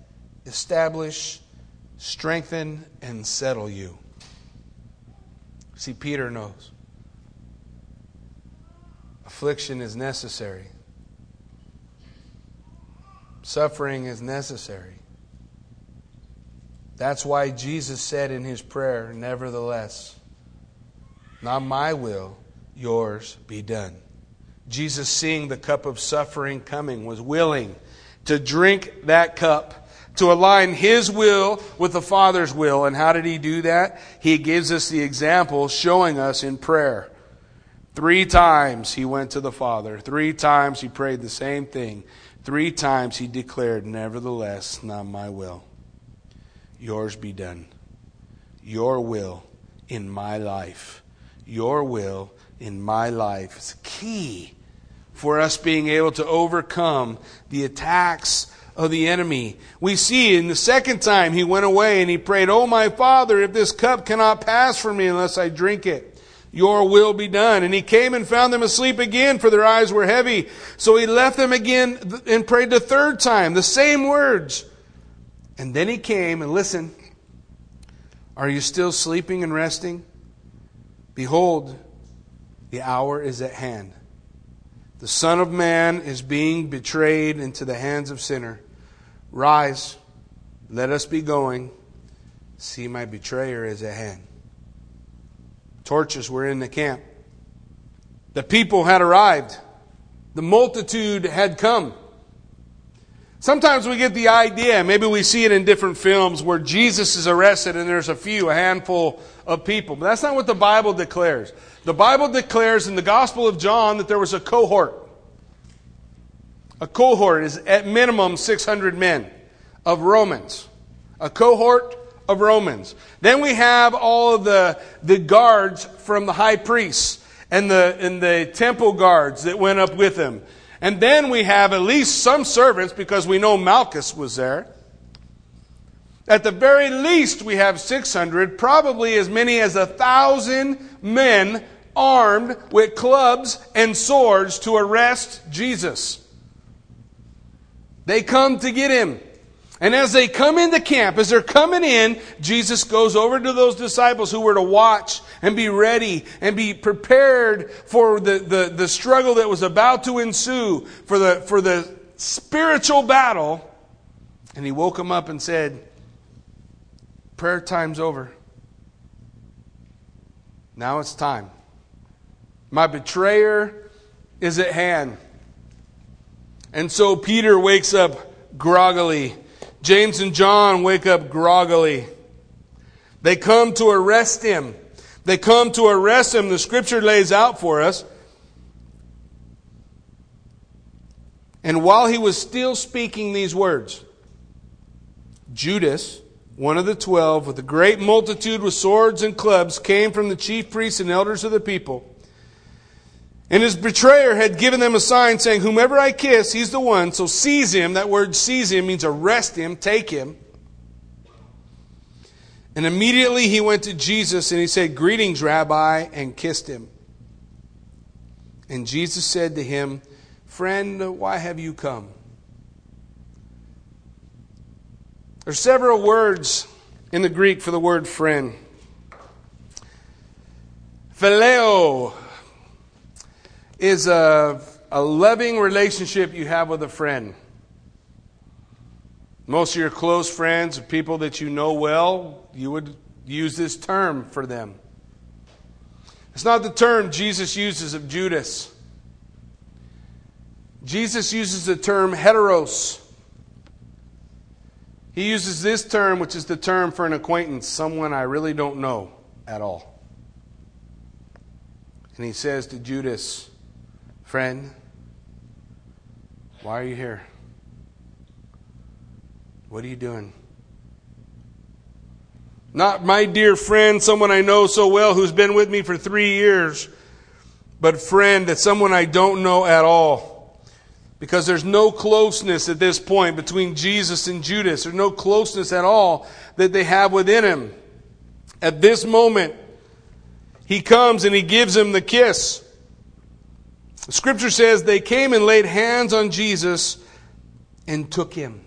establish, strengthen, and settle you. See, Peter knows affliction is necessary, suffering is necessary. That's why Jesus said in his prayer, Nevertheless, not my will, yours be done. Jesus, seeing the cup of suffering coming, was willing to drink that cup, to align his will with the Father's will. And how did he do that? He gives us the example showing us in prayer. Three times he went to the Father. Three times he prayed the same thing. Three times he declared, Nevertheless, not my will. Yours be done. Your will in my life. Your will in my life is key for us being able to overcome the attacks of the enemy. We see in the second time he went away and he prayed, Oh, my Father, if this cup cannot pass from me unless I drink it, your will be done. And he came and found them asleep again, for their eyes were heavy. So he left them again and prayed the third time, the same words. And then he came and listened. Are you still sleeping and resting? Behold, the hour is at hand. The Son of Man is being betrayed into the hands of sinner. Rise, let us be going. See, my betrayer is at hand. Torches were in the camp. The people had arrived. The multitude had come. Sometimes we get the idea, maybe we see it in different films, where Jesus is arrested and there's a few, a handful of people. But that's not what the Bible declares. The Bible declares in the Gospel of John that there was a cohort. A cohort is at minimum 600 men of Romans. A cohort of Romans. Then we have all of the, the guards from the high priests and the, and the temple guards that went up with him. And then we have at least some servants because we know Malchus was there. At the very least, we have 600, probably as many as a thousand men armed with clubs and swords to arrest Jesus. They come to get him. And as they come into camp, as they're coming in, Jesus goes over to those disciples who were to watch and be ready and be prepared for the, the, the struggle that was about to ensue, for the, for the spiritual battle. And he woke them up and said, Prayer time's over. Now it's time. My betrayer is at hand. And so Peter wakes up groggily James and John wake up groggily. They come to arrest him. They come to arrest him. The scripture lays out for us. And while he was still speaking these words, Judas, one of the twelve, with a great multitude with swords and clubs, came from the chief priests and elders of the people. And his betrayer had given them a sign saying, Whomever I kiss, he's the one. So seize him. That word seize him means arrest him, take him. And immediately he went to Jesus and he said, Greetings, Rabbi, and kissed him. And Jesus said to him, Friend, why have you come? There are several words in the Greek for the word friend. Phileo is a, a loving relationship you have with a friend. Most of your close friends, people that you know well, you would use this term for them. It's not the term Jesus uses of Judas. Jesus uses the term hetairos. He uses this term, which is the term for an acquaintance, someone I really don't know at all. And he says to Judas, Friend, why are you here? What are you doing? Not my dear friend, someone I know so well who's been with me for three years, but friend, that someone I don't know at all. Because there's no closeness at this point between Jesus and Judas. There's no closeness at all that they have within him. At this moment, he comes and he gives him the kiss. The scripture says they came and laid hands on Jesus and took him.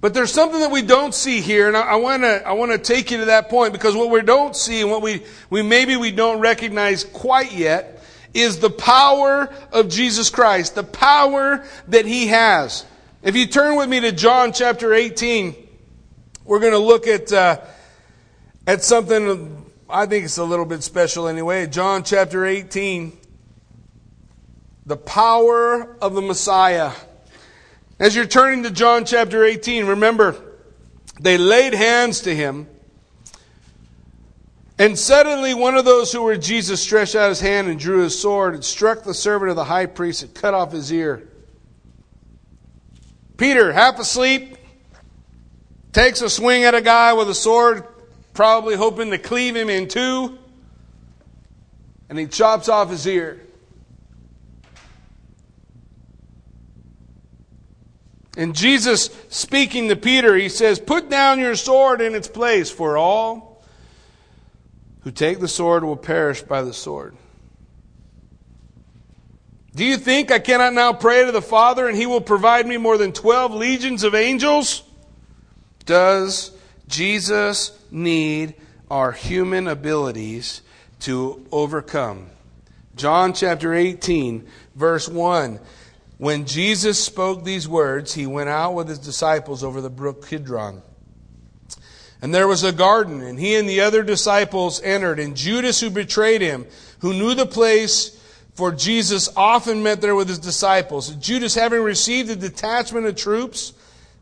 But there's something that we don't see here, and I, want to I want to take you to that point because what we don't see and what we, we maybe we don't recognize quite yet is the power of Jesus Christ, the power that He has. If you turn with me to John chapter 18, we're going to look at uh, at something I think it's a little bit special anyway. John chapter 18 the power of the Messiah. As you're turning to John chapter 18, remember, they laid hands to him. And suddenly one of those who were Jesus stretched out his hand and drew his sword and struck the servant of the high priest and cut off his ear. Peter, half asleep, takes a swing at a guy with a sword, probably hoping to cleave him in two, and he chops off his ear. And Jesus, speaking to Peter, he says, Put down your sword in its place, for all who take the sword will perish by the sword. Do you think I cannot now pray to the Father and he will provide me more than 12 legions of angels? Does Jesus need our human abilities to overcome? John chapter 18, verse 1. When Jesus spoke these words, he went out with his disciples over the brook Kidron. And there was a garden, and he and the other disciples entered, and Judas, who betrayed him, who knew the place, for Jesus often met there with his disciples. Judas, having received a detachment of troops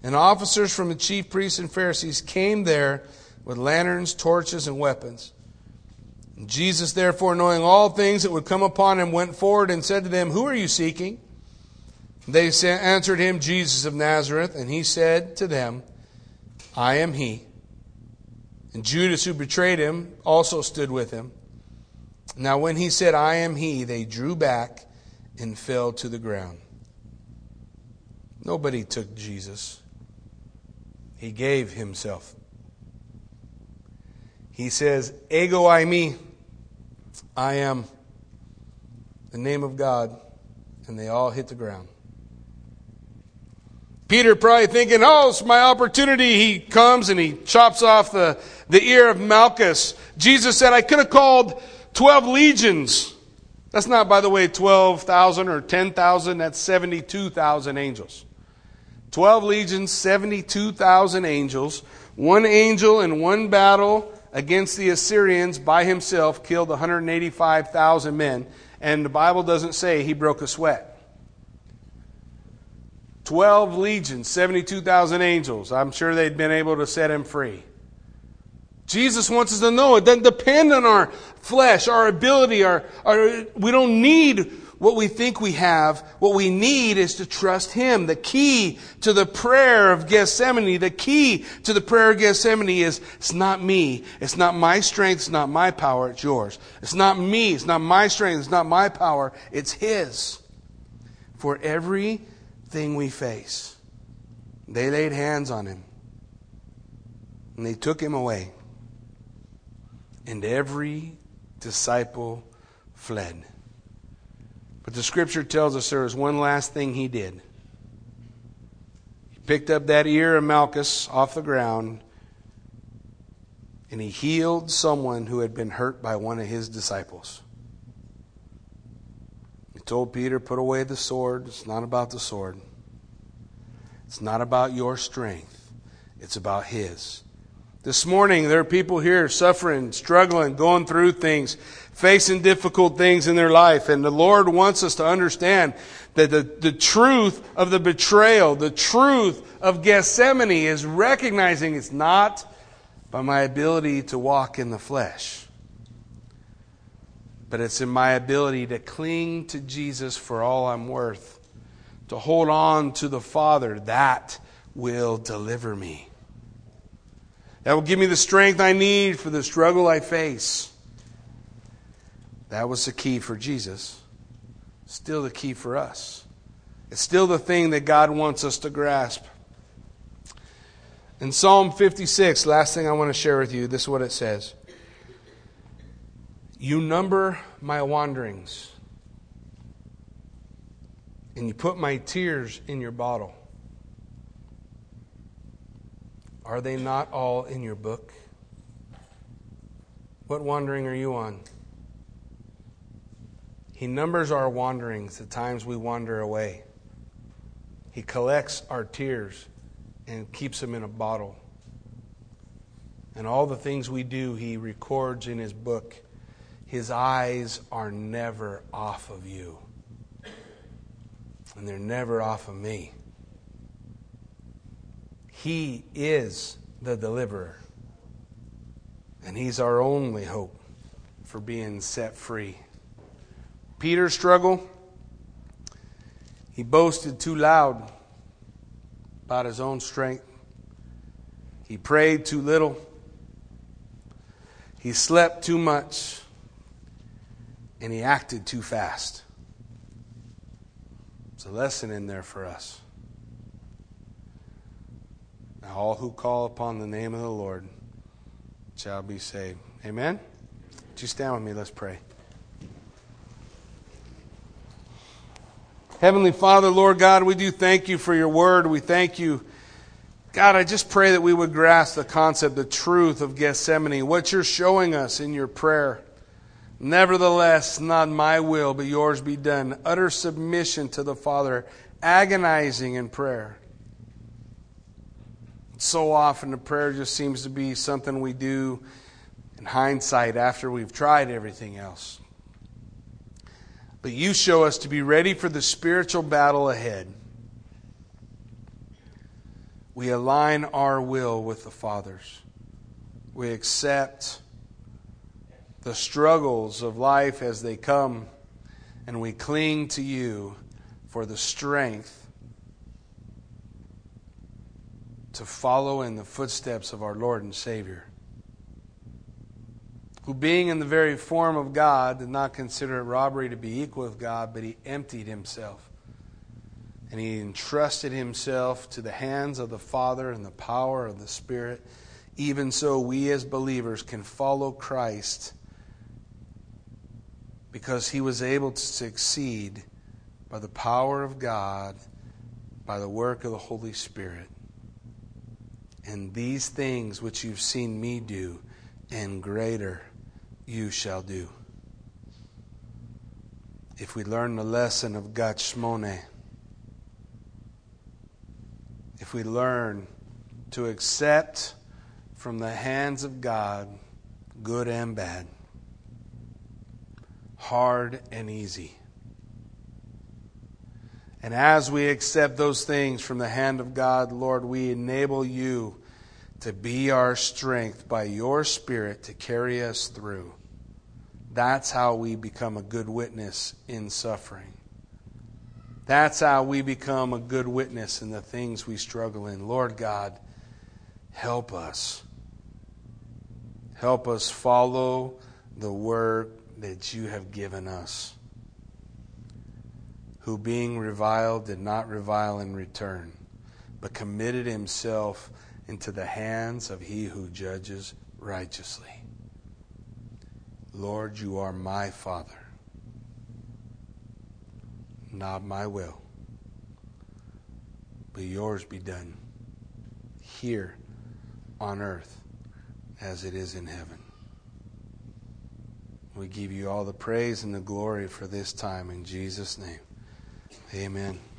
and officers from the chief priests and Pharisees, came there with lanterns, torches, and weapons. And Jesus, therefore, knowing all things that would come upon him, went forward and said to them, Who are you seeking? They answered him, Jesus of Nazareth, and he said to them, I am he. And Judas, who betrayed him, also stood with him. Now, when he said, I am he, they drew back and fell to the ground. Nobody took Jesus, He gave Himself. He says, Ego eimi, I am the name of God, and they all hit the ground. Peter probably thinking, oh, it's my opportunity. He comes and he chops off the, the ear of Malchus. Jesus said, I could have called 12 legions. That's not, by the way, 12,000 or 10,000. That's 72,000 angels. 12 legions, 72,000 angels. One angel in one battle against the Assyrians by himself killed 185,000 men. And the Bible doesn't say he broke a sweat. 12 legions, 72,000 angels. I'm sure they'd been able to set him free. Jesus wants us to know it doesn't depend on our flesh, our ability, our, our, we don't need what we think we have. What we need is to trust Him. The key to the prayer of Gethsemane, the key to the prayer of Gethsemane is it's not me. It's not my strength. It's not my power. It's yours. It's not me. It's not my strength. It's not my power. It's His. For everything we face. They laid hands on him and they took him away. And every disciple fled. But the scripture tells us there was one last thing he did. He picked up that ear of Malchus off the ground and he healed someone who had been hurt by one of his disciples He told Peter, Put away the sword. It's not about the sword, it's not about your strength, it's about His. This morning, there are people here suffering, struggling, going through things, facing difficult things in their life. And the Lord wants us to understand that the, the truth of the betrayal, the truth of Gethsemane is recognizing it's not by my ability to walk in the flesh but it's in my ability to cling to Jesus for all I'm worth, to hold on to the Father. That will deliver me. That will give me the strength I need for the struggle I face. That was the key for Jesus. Still the key for us. It's still the thing that God wants us to grasp. In Psalm 56, last thing I want to share with you, this is what it says. You number my wanderings, and you put my tears in your bottle. Are they not all in your book? What wandering are you on? He numbers our wanderings, the times we wander away. He collects our tears and keeps them in a bottle. And all the things we do, He records in His book. His eyes are never off of you, and they're never off of me. He is the deliverer, and He's our only hope for being set free. Peter's struggle, he boasted too loud about his own strength. He prayed too little. He slept too much and he acted too fast. It's a lesson in there for us. Now, all who call upon the name of the Lord shall be saved. Amen? Would you stand with me? Let's pray. Heavenly Father, Lord God, we do thank you for your word. We thank you. God, I just pray that we would grasp the concept, the truth of Gethsemane, what you're showing us in your prayer. Nevertheless, not my will, but yours be done. Utter submission to the Father, agonizing in prayer. So often, the prayer just seems to be something we do in hindsight after we've tried everything else. But you show us to be ready for the spiritual battle ahead. We align our will with the Father's. We accept the struggles of life as they come, and we cling to you for the strength to follow in the footsteps of our Lord and Savior, who, being in the very form of God, did not consider it robbery to be equal with God, but he emptied himself and he entrusted himself to the hands of the Father and the power of the Spirit. Even so, we as believers can follow Christ because he was able to succeed by the power of God, by the work of the Holy Spirit. And these things which you've seen me do, and greater you shall do. If we learn the lesson of Gethsemane, if we learn to accept from the hands of God good and bad, hard and easy. And as we accept those things from the hand of God, Lord, we enable you to be our strength by your Spirit to carry us through. That's how we become a good witness in suffering. That's how we become a good witness in the things we struggle in. Lord God, help us. Help us follow the work that you have given us. Who, being reviled, did not revile in return, but committed himself into the hands of he who judges righteously. Lord, you are my Father not my will, but yours be done here on earth as it is in heaven. We give you all the praise and the glory for this time in Jesus' name. Amen.